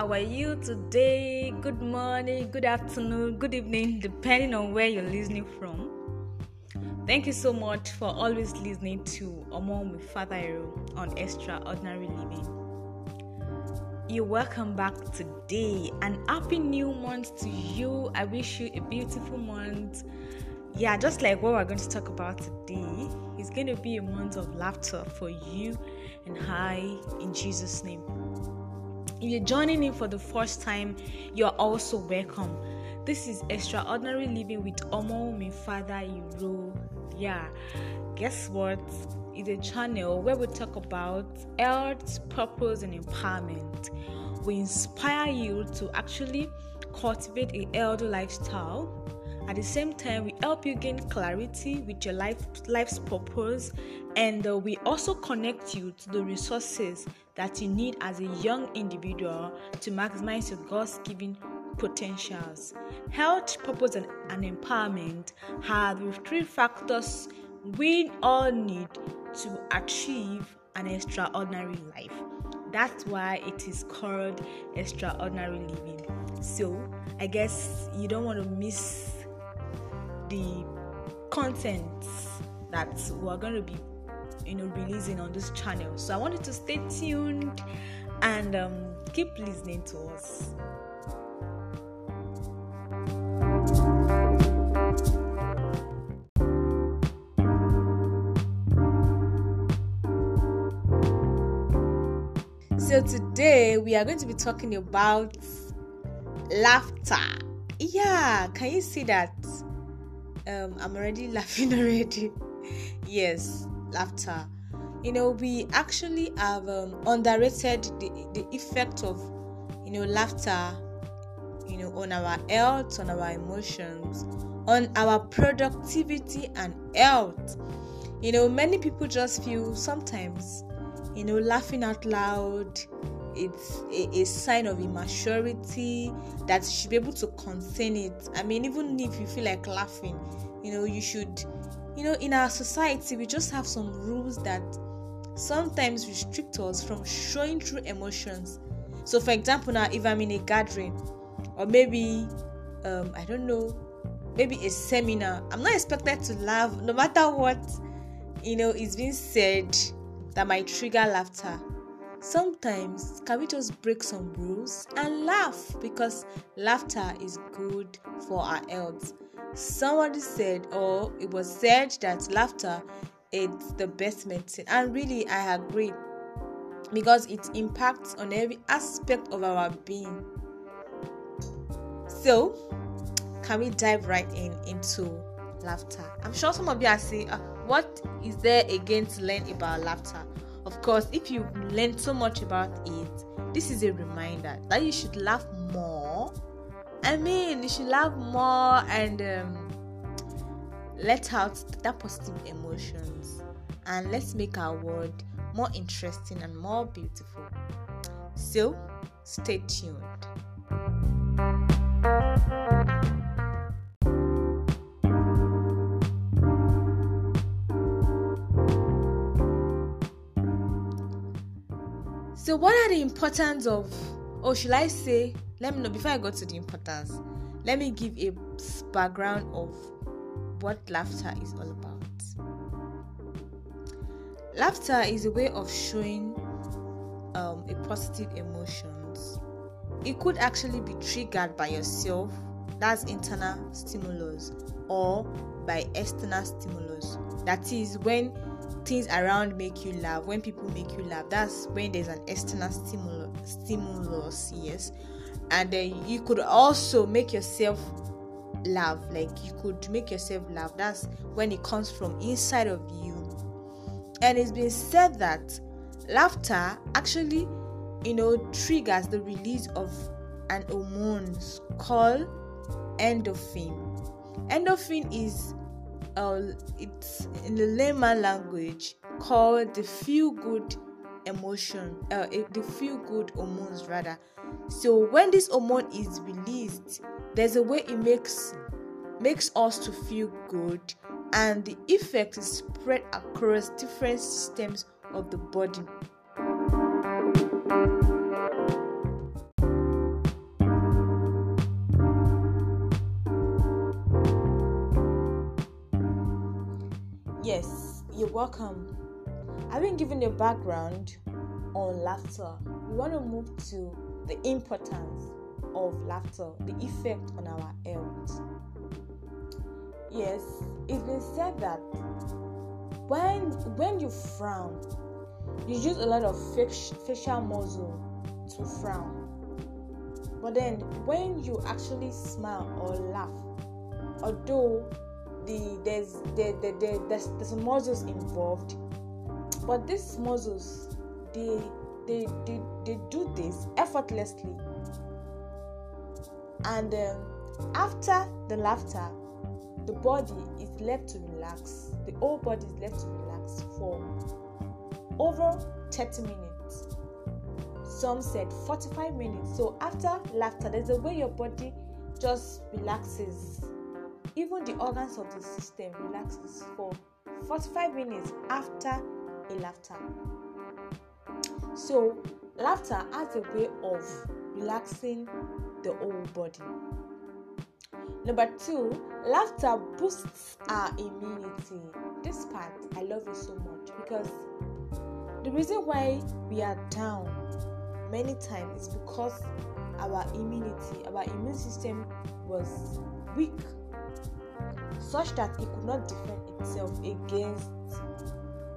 How are you today? Good morning, good afternoon, good evening, depending on where you're listening from. Thank you so much for always listening to Omon with Father Ero on Extraordinary Living. You're welcome back today and happy new month to you. I wish you a beautiful month. Yeah, just like what we're going to talk about today, it's going to be a month of laughter for you and I in Jesus' name. If you're joining in for the first time, you're also welcome. This is Extraordinary Living with Omo, father, Iro. Yeah, guess what? It's a channel where we talk about health, purpose, and empowerment. We inspire you to actually cultivate a healthy lifestyle. At the same time, we help you gain clarity with your life life's purpose, and uh, we also connect you to the resources that you need as a young individual to maximize your God's-given potentials. Health, purpose, and, and empowerment are the three factors we all need to achieve an extraordinary life. That's why it is called extraordinary living. So, I guess you don't want to miss the contents that we're going to be you know releasing on this channel so i want you to stay tuned and um, keep listening to us So, today we are going to be talking about laughter. Yeah, can you see that? Um, I'm already laughing already. yes, laughter. You know, we actually have um, underrated the, the effect of, you know, laughter, you know, on our health, on our emotions, on our productivity and health. You know, many people just feel sometimes you know, laughing out loud. It's a, a, sign of immaturity that you should be able to contain it. I mean, even if you feel like laughing, you know, you should, you know, in our society, we just have some rules that sometimes restrict us from showing true emotions. So, for example, now if I'm in a gathering, or maybe, um, I don't know, maybe a seminar, I'm not expected to laugh no matter what, you know, is being said that might trigger laughter. Sometimes, can we just break some rules and laugh because laughter is good for our health? Somebody said, or it was said, that laughter is the best medicine, and really, I agree because it impacts on every aspect of our being. So, can we dive right in into laughter? I'm sure some of you are saying, uh, what is there again to learn about laughter? Of course, if you've learned so much about it, this is a reminder that you should laugh more. I mean, you should laugh more and um, let out that positive emotions and let's make our world more interesting and more beautiful. So, stay tuned. So, what are the importance of, or should I say, let me know before I go to the importance, let me give a background of what laughter is all about. Laughter is a way of showing um, a positive emotions. It could actually be triggered by yourself, that's internal stimulus, or by external stimulus. That is when things around make you laugh when people make you laugh that's when there's an external stimulus stimulus yes. And then you could also make yourself laugh like you could make yourself laugh that's when it comes from inside of you. And it's been said that laughter actually you know triggers the release of an hormone called endorphin. Endorphin is uh, it's in the layman language called the feel good emotion uh, the feel good hormones rather. So when this hormone is released there's a way it makes makes us to feel good and the effect is spread across different systems of the body Yes, you're welcome. I've been given a background on laughter. We want to move to the importance of laughter, the effect on our health. Yes, it's been said that when when you frown, you use a lot of facial muscle to frown. But then when you actually smile or laugh, although the there's there, there, there, there's, there's muscles involved, but these muscles they they they, they do this effortlessly. And um, after the laughter the body is left to relax. The whole body is left to relax for over 30 minutes. Some said 45 minutes. So after laughter there's a way your body just relaxes even the organs of the system relaxes for 45 minutes after a laughter so laughter has a way of relaxing the whole body. Number two, laughter boosts our immunity. This part I love it so much because the reason why we are down many times is because our immunity, our immune system was weak, such that it could not defend itself against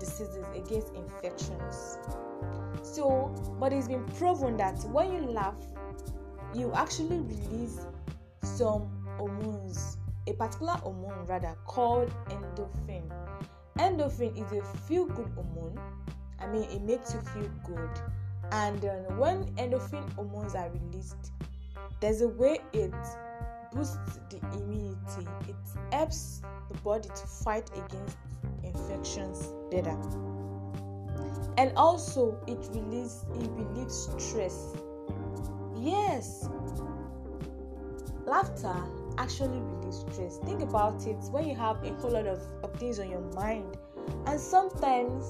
diseases, against infections. So, but it's been proven that when you laugh, you actually release some hormones, a particular hormone rather called endorphin. Endorphin is a feel good hormone. I mean, it makes you feel good. And uh, when endorphin hormones are released, there's a way it boosts the immunity. It helps the body to fight against infections better. And also, it releases it relieves stress Yes, laughter actually relieves stress. Think about it when you have a whole lot of, of things on your mind, and sometimes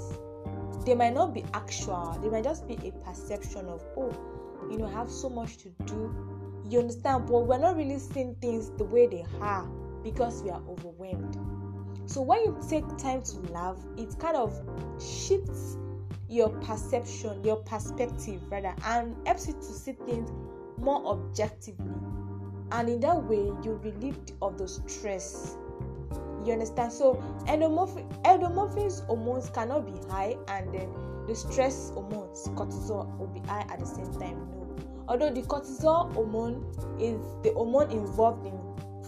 they might not be actual, they might just be a perception of, oh, you know, I have so much to do. You understand, but we're not really seeing things the way they are because we are overwhelmed. So when you take time to love, it kind of shifts your perception, your perspective rather, and helps you to see things more objectively. And in that way, you're relieved of the stress. You understand? So endomorphin, endomorphins hormones cannot be high, and then the stress hormones, cortisol, will be high at the same time. No. Although the cortisol hormone is the hormone involved in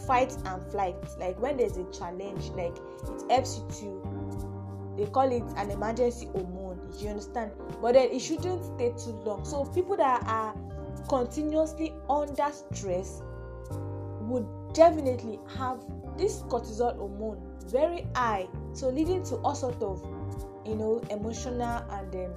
fight and flight, like when there's a challenge, like it helps you to they call it an emergency hormone you understand. But then it shouldn't stay too long. So people that are continuously under stress would definitely have this cortisol hormone very high. So leading to all sort of you know emotional and um,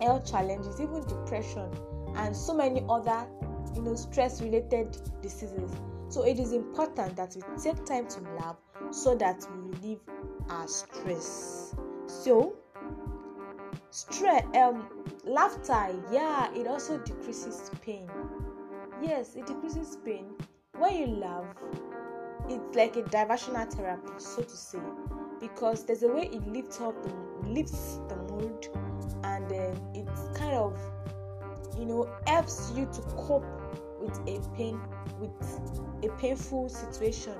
health challenges even depression and so many other you know stress related diseases. So it is important that we take time to laugh so that we relieve our stress. So stress um laughter yeah it also decreases pain. Yes it decreases pain. When you laugh it's like a diversional therapy so to say because there's a way it lifts up the lifts the mood and then it kind of you know helps you to cope with a pain with a painful situation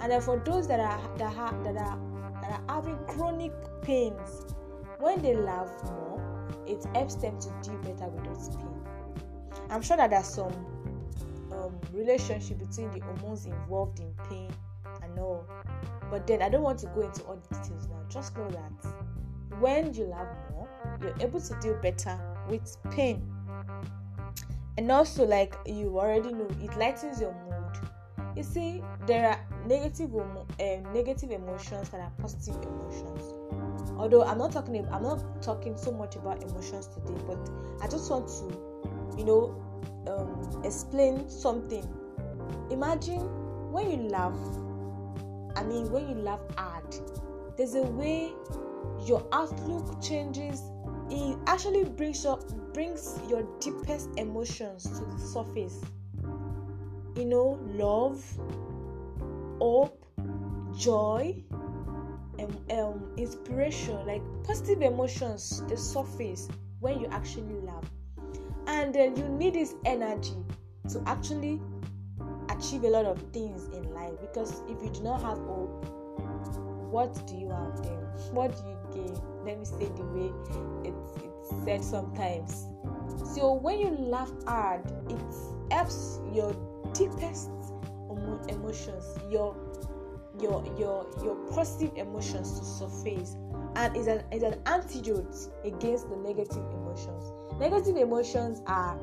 and then for those that are that are that are that are having chronic pains when they laugh more, it helps them to deal better with those pain. I'm sure that there's some um, relationship between the hormones involved in pain and all, but then I don't want to go into all the details now. Just know that when you laugh more, you're able to deal better with pain. And also, like you already know, it lightens your mood. You see, there are negative, um, negative emotions and are positive emotions although i'm not talking i'm not talking so much about emotions today but i just want to you know um, explain something imagine when you laugh i mean when you laugh hard there's a way your outlook changes it actually brings up brings your deepest emotions to the surface you know love hope joy um, um, inspiration, like positive emotions, the surface when you actually love and then you need this energy to actually achieve a lot of things in life. Because if you do not have hope, what do you have then? What do you gain? Let me say the way it's, it's said sometimes. So when you laugh hard, it helps your deepest emotions, your your your your positive emotions to surface and is an is an antidote against the negative emotions. Negative emotions are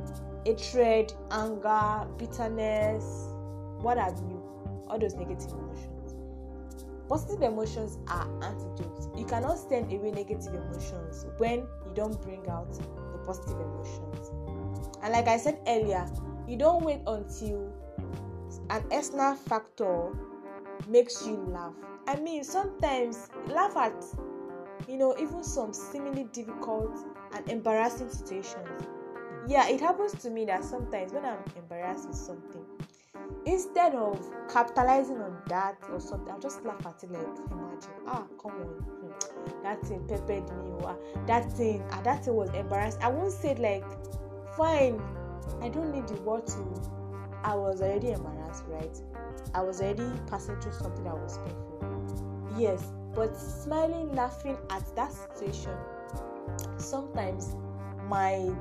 hatred, anger, bitterness, what have you, all those negative emotions. Positive emotions are antidotes. You cannot stand away negative emotions when you don't bring out the positive emotions. And like I said earlier, you don't wait until an external factor makes you laugh. I mean, sometimes laugh at, you know, even some seemingly difficult and embarrassing situations. Yeah, it happens to me that sometimes when I'm embarrassed with something, instead of capitalizing on that or something, I'll just laugh at it like, imagine, ah, come on, hmm, that thing peppered me, or ah, that thing, ah, that thing was embarrassing. I won't say like, fine, I don't need the word to, I was already embarrassed, right? I was already passing through something that was painful. Yes, but smiling, laughing at that situation sometimes might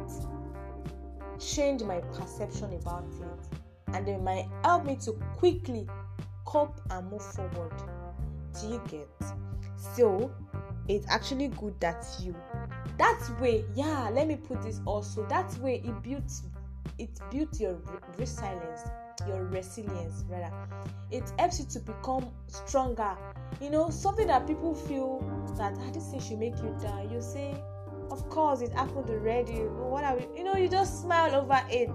change my perception about it and it might help me to quickly cope and move forward. Do you get? So it's actually good that you that way, yeah, let me put this also. That way it builds it builds your resilience your resilience rather it helps you to become stronger you know something that people feel that ah, this thing should make you die you say of course it happened already what are we you know you just smile over it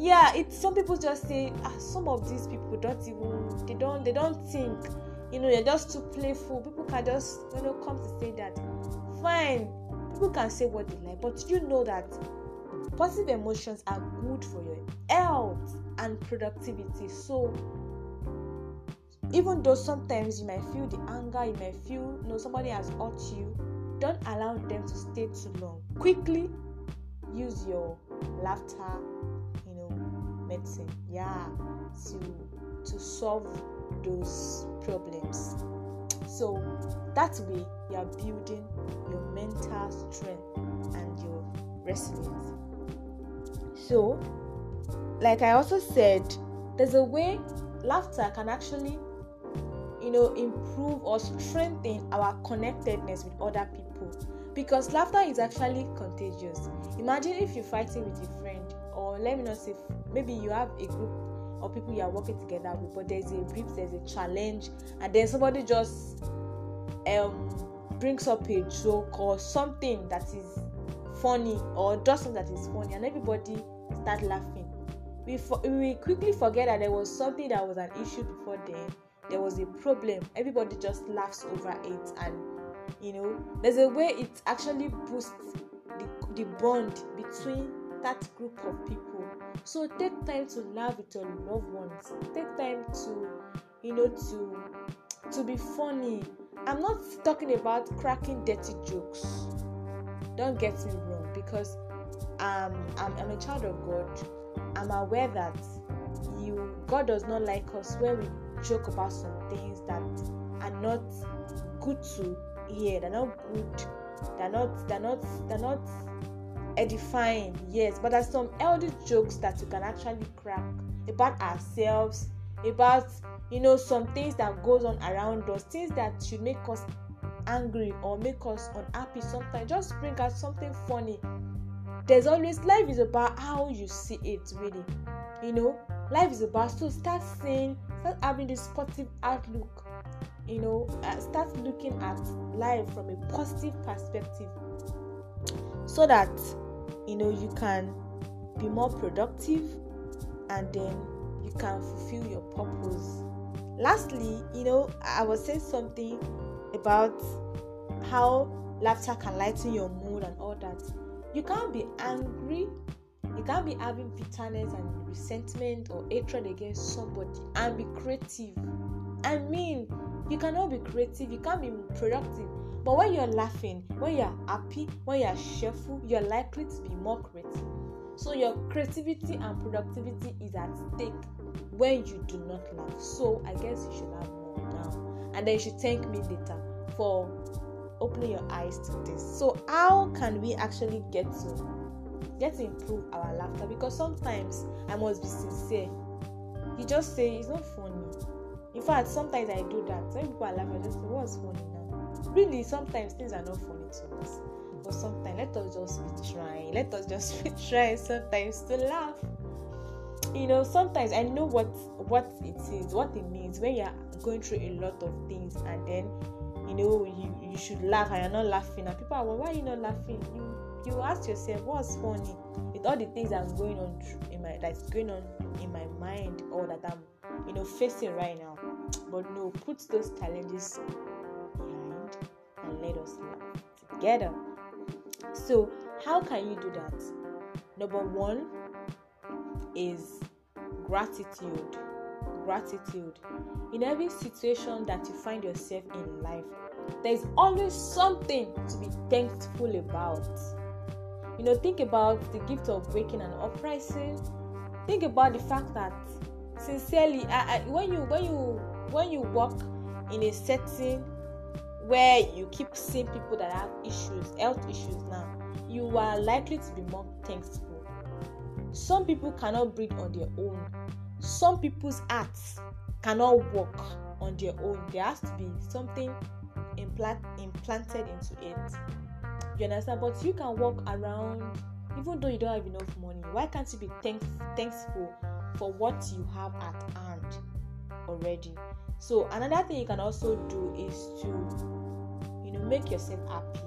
yeah it's some people just say ah, some of these people don't even they don't they don't think you know they're just too playful people can just you know come to say that fine people can say what they like but you know that positive emotions are good for your health and productivity. So even though sometimes you might feel the anger, you might feel you know somebody has hurt you, don't allow them to stay too long. Quickly use your laughter, medicine, yeah, to to solve those problems. So that way you are building your mental strength and your resilience. So like I also said, there's a way laughter can actually, you know, improve or strengthen our connectedness with other people because laughter is actually contagious. Imagine if you're fighting with a friend, or let me not say, maybe you have a group of people you are working together with, but there's a beef, there's a challenge, and then somebody just um brings up a joke or something that is funny or does something that is funny, and everybody start laughing. We, for, we quickly forget that there was something that was an issue before then. There was a problem. Everybody just laughs over it and you know there's a way it actually boosts the, the bond between that group of people so take time to laugh with your loved ones take time to you know to to be funny i'm not talking about cracking dirty jokes don't get me wrong because um, I'm, I'm a child of god I'm aware that you God does not like us when we joke about some things that are not good to hear. They're not good. They're not. They're not. They're not edifying. Yes, but there's some elder jokes that you can actually crack about ourselves, about you know some things that goes on around us, things that should make us angry or make us unhappy. Sometimes just bring out something funny there's always life is about how you see it really you know life is about so start saying start having this positive outlook you know uh, start looking at life from a positive perspective so that you know you can be more productive and then you can fulfill your purpose. Lastly you know i was saying something about how laughter can lighten your mood and all that. You can't be angry you can't be having bitterness and resentment or hatred against somebody and be creative. I mean you cannot be creative. You can't be productive. But when you're laughing when you're happy when you're cheerful you're likely to be more creative. So your creativity and productivity is at stake when you do not laugh. So i guess you should laugh more now. And then you should thank me later for opening your eyes to this. So how can we actually get to get to improve our laughter? Because sometimes i must be sincere. You just say it's not funny in fact sometimes i do that. When people are laughing i just say what's funny now? Really sometimes things are not funny to us but sometimes let us just be trying. Let us just be trying sometimes to laugh. You know sometimes i know what what it is what it means when you're going through a lot of things and then you know you you should laugh and you're not laughing. And people are well, why are you not laughing? You you ask yourself what's funny? With all the things i'm going on in my that's going on in my mind or that i'm you know facing right now but no put those challenges behind and let us laugh together. So how can you do that? Number one is gratitude. Gratitude. In every situation that you find yourself in life there's always something to be thankful about. You know think about the gift of waking and uprising. Think about the fact that sincerely I, I, when you when you when you work in a setting where you keep seeing people that have issues health issues now you are likely to be more thankful. Some people cannot breathe on their own. Some people's hearts cannot work on their own. There has to be something implant implanted into it. You understand? But you can walk around even though you don't have enough money. Why can't you be thank- thankful for what you have at hand already. So another thing you can also do is to you know make yourself happy.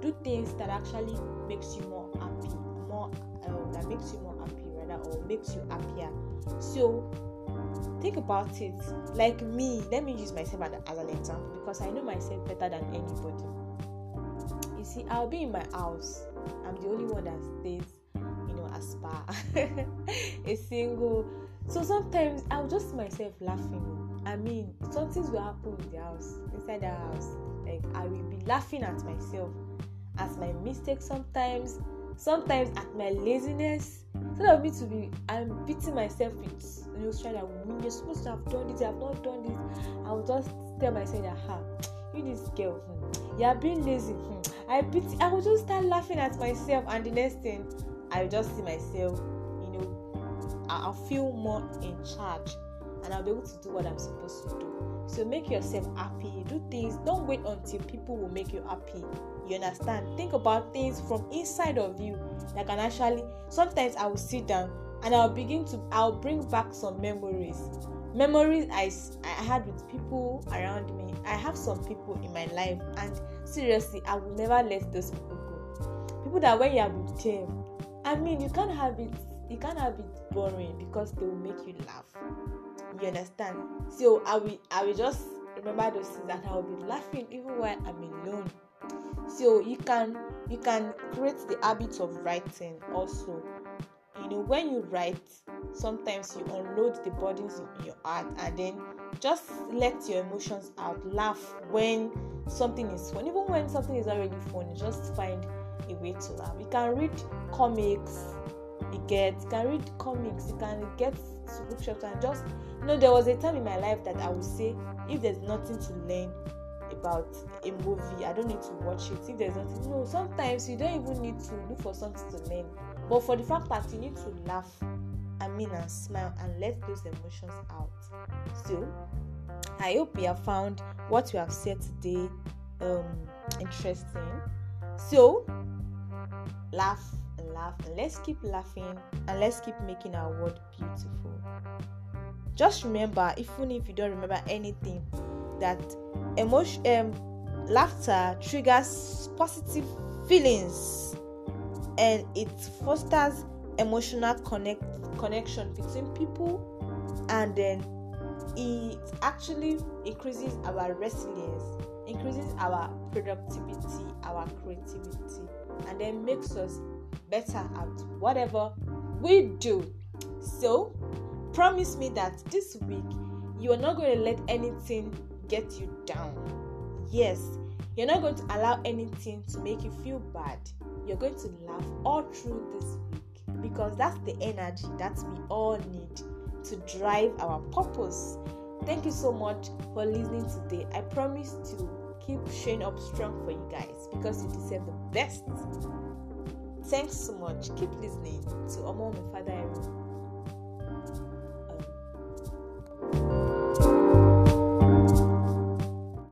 Do things that actually makes you more happy more uh, that makes you more happy rather or makes you happier. So think about it. Like me let me use myself as an example because i know myself better than anybody. You see i'll be in my house. I'm the only one that stays you know as far a single so sometimes i'll just myself laughing. I mean something will happen in the house inside the house. Like i will be laughing at myself at my mistakes sometimes sometimes at my laziness. Instead of me to be i'm beating myself with you know trying that mean you're supposed to have done this you have not done this. I will just tell myself that ha you this girl hmm, you are being lazy hmm, i beat i will just start laughing at myself. And the next thing i will just see myself i'll feel more in charge and i'll be able to do what i'm supposed to do. So make yourself happy. Do things. Don't wait until people will make you happy. You understand? Think about things from inside of you that can actually sometimes i will sit down and i'll begin to i'll bring back some memories. Memories i i had with people around me. I have some people in my life and seriously i will never let those people go. People that when you are with them i mean you can't have it you can't have it boring because they will make you laugh. You understand? So i will i will just remember those things that i will be laughing even when i'm alone. So you can you can create the habit of writing also. You know when you write sometimes you unload the burdens in your heart and then just let your emotions out laugh when something is fun. Even when something is already fun just find a way to laugh. You can read comics you get you can read comics you can get bookshops and just you know there was a time in my life that i would say if there's nothing to learn about a movie i don't need to watch it. If there's nothing no sometimes you don't even need to look for something to learn. But for the fact that you need to laugh i mean and smile and let those emotions out. So i hope you have found what we have said today um interesting. So laugh laugh. And let's keep laughing and let's keep making our world beautiful. Just remember even if you don't remember anything that emotion um, laughter triggers positive feelings and it fosters emotional connect connection between people and then it actually increases our resilience increases our productivity our creativity and then makes us better at whatever we do so promise me that this week you are not going to let anything get you down. Yes, you're not going to allow anything to make you feel bad. You're going to laugh all through this week because that's the energy that we all need to drive our purpose. Thank you so much for listening today. I promise to keep showing up strong for you guys because you deserve the best. Thanks so much. Keep listening to Omo Father